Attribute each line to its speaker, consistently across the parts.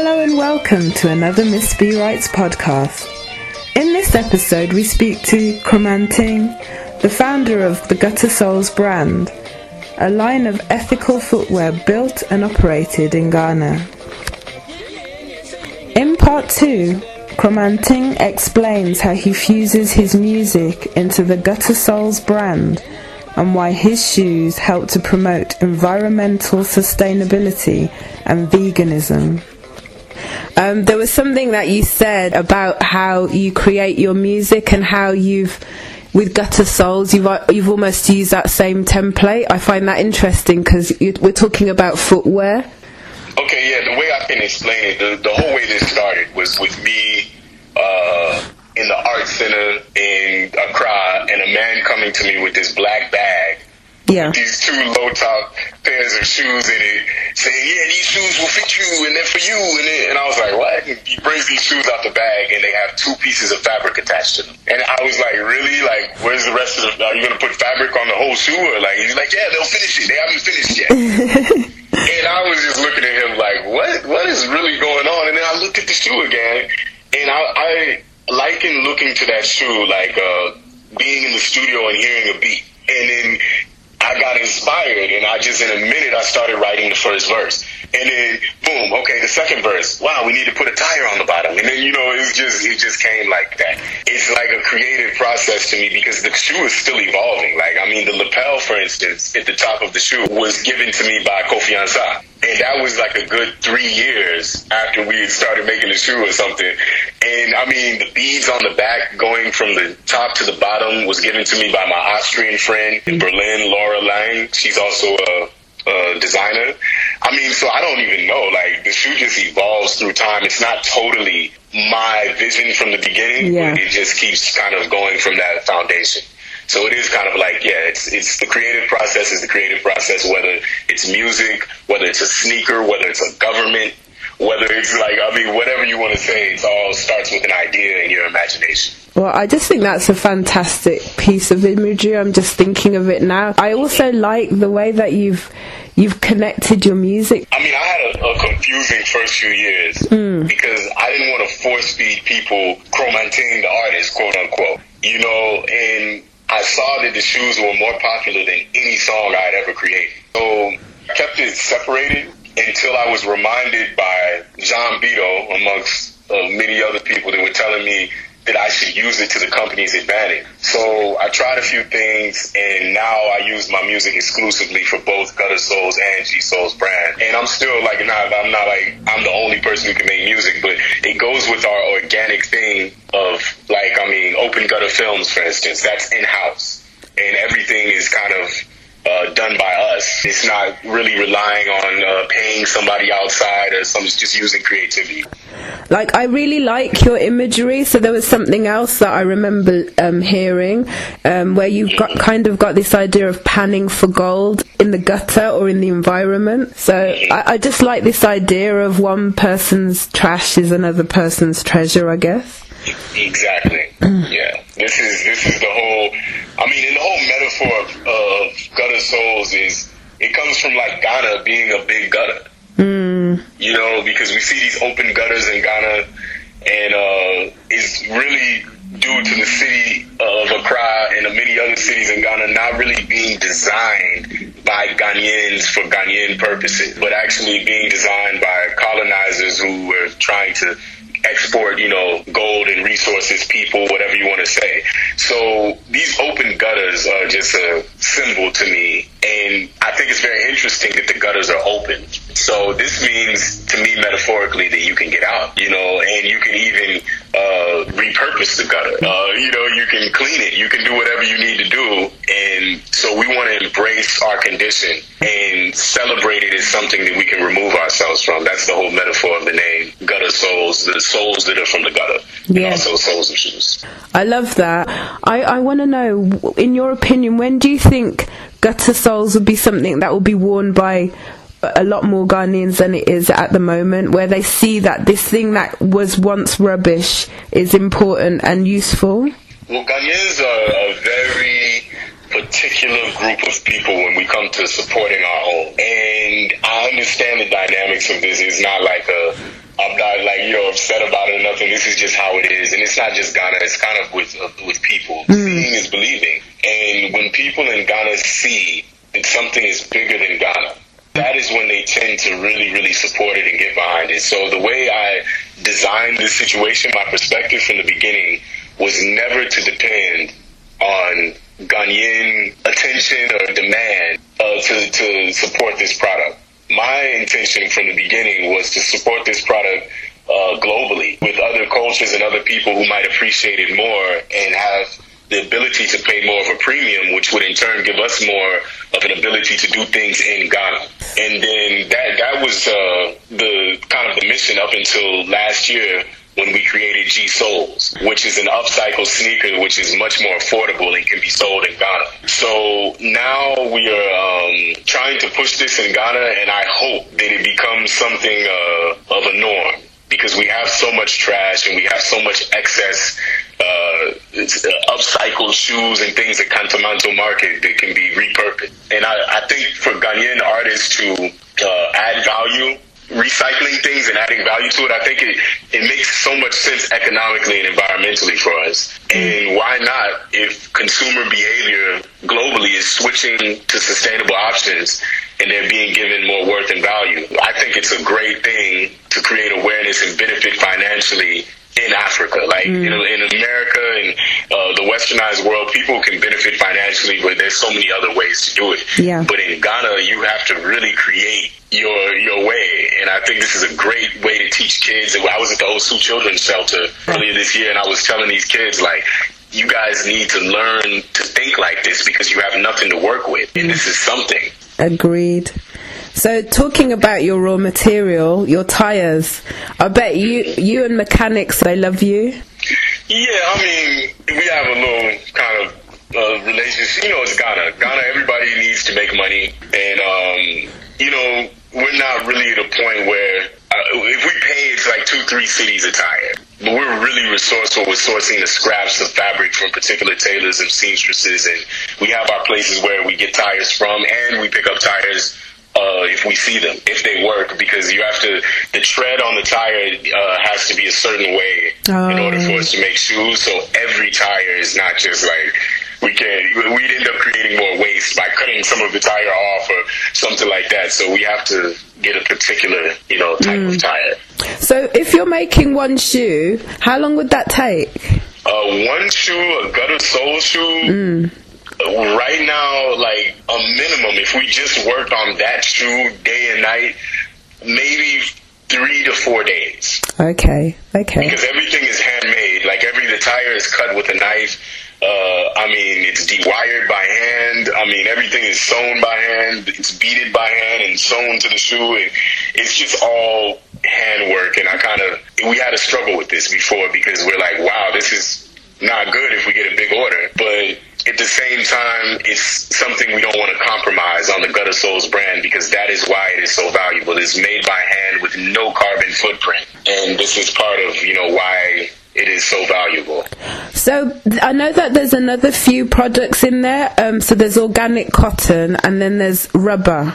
Speaker 1: Hello and welcome to another Miss B Writes podcast. In this episode, we speak to Kromanteng, the founder of the Gutta Soles brand, a line of ethical footwear built and operated in Ghana. In part two, Kromanteng explains how he fuses his music into the Gutta Soles brand and why his shoes help to promote environmental sustainability and veganism. Um, there was something that you said about how you create your music and how you've with Gutta Soles you've you've almost used that same template. I find that interesting because we're talking about footwear.
Speaker 2: Okay yeah the way i can explain it the, the whole way this started was with me uh, in the art center in accra and a man coming to me with this black bag
Speaker 1: yeah.
Speaker 2: these two low top pairs of shoes in it, saying, "Yeah, these shoes will fit you, and they're for you." And, it, and I was like, "What?" And he brings these shoes out the bag, and they have two pieces of fabric attached to them. And I was like, "Really? Like, where's the rest of the? Are you gonna put fabric on the whole shoe?" Or like, he's like, "Yeah, they'll finish it. They haven't finished yet." and I was just looking at him like, "What? What is really going on?" And then I looked at the shoe again, and I, I liken looking to that shoe like uh, being in the studio and hearing a beat. And then I got inspired and I just in a minute I started writing the first verse. And then boom, okay, the second verse. Wow, we need to put a tire on the bottom. And then you know, it just it just came like that. It's like a creative process to me because the shoe is still evolving. Like I mean the lapel for instance at the top of the shoe was given to me by Kofi Ansah. And that was like a good three years after we had started making the shoe or something. And I mean, the beads on the back going from the top to the bottom was given to me by my Austrian friend in Berlin, Laura Lang. She's also a, a designer. I mean, so I don't even know. Like, the shoe just evolves through time. It's not totally my vision from the beginning,
Speaker 1: yeah.
Speaker 2: but it just keeps kind of going from that foundation. So it is kind of like, yeah, it's it's the creative process is the creative process, whether it's music, whether it's a sneaker, whether it's a government, whether it's like, I mean, whatever you want to say, it all starts with an idea and your imagination.
Speaker 1: Well, I just think that's a fantastic piece of imagery. I'm just thinking of it now. I also like the way that you've you've connected your music.
Speaker 2: I mean, I had a, a confusing first few years
Speaker 1: mm.
Speaker 2: because I didn't want to force feed people Kromanteng the artist, quote unquote. You know, and I saw that the shoes were more popular than any song I had ever created. So I kept it separated until I was reminded by John Beto, amongst uh, many other people that were telling me that I should use it to the company's advantage. So I tried a few things, and now I use my music exclusively for both Gutta Soles and G Soles brand. And I'm still like not, I'm not like I'm the only person who can make music, but it goes with our organic thing of like I mean, Open Gutter Films, for instance, that's in house, and everything is kind of uh, done by us. It's not really relying on uh, paying somebody outside or someone's just using creativity.
Speaker 1: Like I really like your imagery. So there was something else that I remember um, hearing, um, where you've got kind of got this idea of panning for gold in the gutter or in the environment. So I, I just like this idea of one person's trash is another person's treasure. I guess.
Speaker 2: Exactly. yeah. This is this is the whole. I mean, the whole metaphor of, of Gutta Soles is it comes from like Ghana being a big gutter. You know, because we see these open gutters in Ghana, and uh, it's really due to the city of Accra and many other cities in Ghana not really being designed by Ghanaians for Ghanaian purposes, but actually being designed by colonizers who were trying to export, you know, gold and resources, people, whatever you want to say. So these open gutters are just a symbol to me. And I think it's very interesting that the gutters are open. So this means to me metaphorically that you can get out, you know, and you can even uh, repurpose the gutter. Uh, you know, you can clean it, you can do whatever you need to do. And so we want to embrace our condition and celebrate it as something that we can remove ourselves from. That's the whole metaphor of the name, Gutta Soles, the souls that are from the gutter,
Speaker 1: Yeah.
Speaker 2: also souls of shoes.
Speaker 1: I love that. I, I want to know, in your opinion, when do you think Gutta Soles would be something that will be worn by a lot more Ghanaians than it is at the moment, where they see that this thing that was once rubbish is important and useful?
Speaker 2: Well, Ghanaians are a very particular group of people when we come to supporting our own. And I understand the dynamics of this. It's not like a I'm not like you know upset about it or nothing. This is just how it is, and it's not just Ghana. It's kind of with uh, with people. Seeing is believing, and when people in Ghana see that something is bigger than Ghana, that is when they tend to really, really support it and get behind it. So the way I designed this situation, my perspective from the beginning was never to depend intention from the beginning was to support this product uh, globally with other cultures and other people who might appreciate it more and have the ability to pay more of a premium, which would in turn give us more of an ability to do things in Ghana. And then that that was uh, the kind of the mission up until last year when we created G Soles, which is an upcycle sneaker, which is much more affordable and can be sold in Ghana. So now we are um, trying to push this in Ghana, and I hope that it becomes something uh, of a norm because we have so much trash and we have so much excess uh, upcycled shoes and things that come to Manto Market that can be repurposed. And I, I think for Ghanaian artists to recycling things and adding value to it, I think it, it makes so much sense economically and environmentally for us. And why not if consumer behavior globally is switching to sustainable options and they're being given more worth and value? I think it's a great thing to create awareness and benefit financially in Africa. Like mm. you know, in America and uh, the westernized world, people can benefit financially, but there's so many other ways to do it.
Speaker 1: Yeah.
Speaker 2: But in Ghana, you have to really create your your way, and I think this is a great way to teach kids. I was at the Osu Children's Shelter earlier this year, and I was telling these kids like. You guys need to learn to think like this because you have nothing to work with, and this is something.
Speaker 1: Agreed. So, talking about your raw material, your tires, I bet you you and mechanics they love you.
Speaker 2: Yeah, I mean, we have a little kind of uh, relationship. You know, it's Ghana. Ghana, everybody needs to make money, and um, you know, we're not really at a point where uh, if we pay, it's like two, three cedis a tire. But we're really resourceful with sourcing the scraps of fabric from particular tailors and seamstresses, and we have our places where we get tires from, and we pick up tires uh, if we see them, if they work, because you have to, the tread on the tire uh, has to be a certain way oh. in order for us to make shoes. So every tire is not just like, we can we'd end up creating more waste by cutting some of the tire off or something like that. So we have to get a particular, you know, type mm. of tire.
Speaker 1: So if you're making one shoe, how long would that take?
Speaker 2: Uh, one shoe, a Gutta Sole shoe. Mm right now, like a minimum, if we just worked on that shoe day and night, maybe three to four days.
Speaker 1: Okay, okay.
Speaker 2: Because everything is handmade. Like every the tire is cut with a knife. Uh, I mean, it's dewired by hand. I mean, everything is sewn by hand. It's beaded by hand and sewn to the shoe. And it's just all handwork. And I kind of, we had a struggle with this before because we're like, wow, this is not good if we get a big order. But at the same time, it's something we don't want to compromise on the Gutta Soles brand because that is why it is so valuable. It's made by hand with no carbon footprint. And this is part of, you know, why it is so valuable.
Speaker 1: So I know that there's another few products in there. Um, so there's organic cotton and then there's rubber.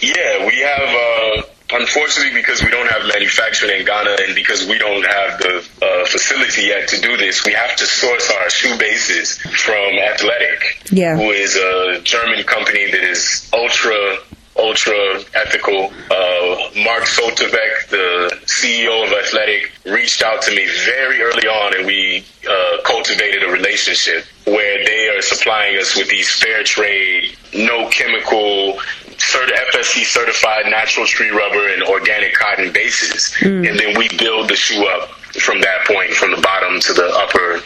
Speaker 2: Yeah, we have uh, unfortunately, because we don't have manufacturing in Ghana and because we don't have the uh, facility yet to do this, we have to source our shoe bases from Ethletic,
Speaker 1: yeah.
Speaker 2: who is a German company that is ultra ultra ethical. Uh, Mark Soterbeck, the CEO of Ethletic, reached out to me very early on, and we uh, cultivated a relationship where they are supplying us with these fair trade, no chemical, cert- FSC certified natural tree rubber and organic cotton bases, mm. and then we build the shoe up from that point, from the bottom to the upper,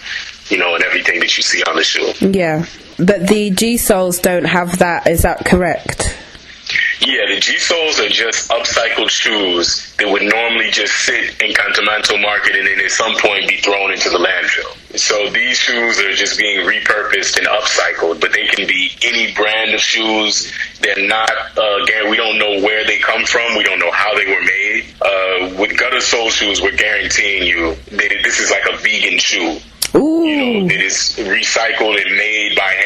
Speaker 2: you know, and everything that you see on the shoe.
Speaker 1: Yeah, but the G soles don't have that. Is that correct?
Speaker 2: Yeah, the G soles are just upcycled shoes that would normally just sit in Kantamanto market and then at some point be thrown into the landfill. So these shoes are just being repurposed and upcycled, but they can be any brand of shoes. They're not, uh, again, we don't know where they come from. We don't know how they were made. Uh, with Gutta Sole shoes, we're guaranteeing you that this is like a vegan shoe.
Speaker 1: Ooh.
Speaker 2: You know, it is recycled and made by hand, and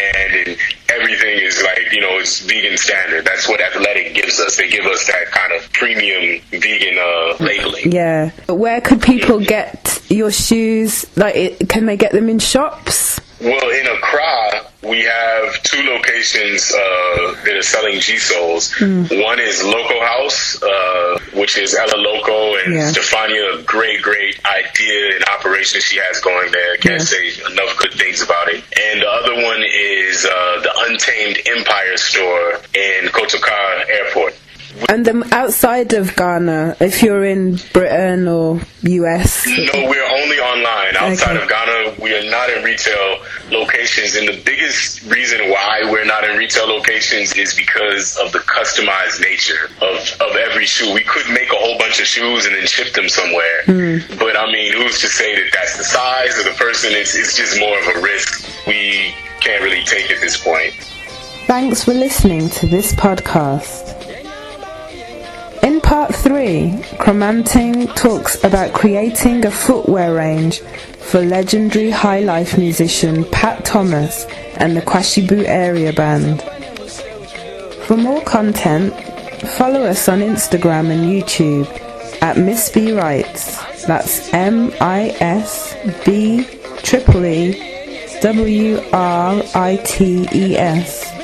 Speaker 2: everything is like you know it's vegan standard. That's what Ethletic gives us. They give us that kind of premium vegan uh, labeling.
Speaker 1: Yeah. Where could people get your shoes? Like, it, can they get them in shops?
Speaker 2: Well, in Accra, we have two locations uh, that are selling G Soles.
Speaker 1: Mm.
Speaker 2: One is Loco House, uh, which is Ella Loco and
Speaker 1: Yeah.
Speaker 2: Stefania. Great, great idea and operation she has going there. Can't
Speaker 1: Yeah.
Speaker 2: say enough good things about it. And the other one is uh, the Untamed Empire store in Kotoka Airport.
Speaker 1: And then outside of Ghana, if you're in Britain or US,
Speaker 2: No, we're only online. Outside
Speaker 1: Okay.
Speaker 2: of Ghana, we are not in retail locations. And the biggest reason why we're not in retail locations is because of the customized nature of, of every shoe. We could make a whole bunch of shoes and then ship them somewhere. Hmm. But I mean, who's to say that that's the size of the person? It's, it's just more of a risk we can't really take at this point.
Speaker 1: Thanks for listening to this podcast. Part three, Kromanteng talks about creating a footwear range for legendary high life musician Pat Thomas and the Kwashibu Area Band. For more content, follow us on Instagram and YouTube at Miss B Writes. That's M I S B triple E W R I T E S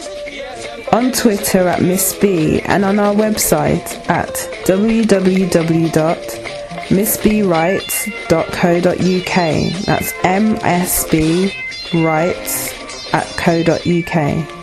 Speaker 1: on Twitter at Miss B and on our website at www.missbwrites.co.uk. That's M S B Writes at co.uk.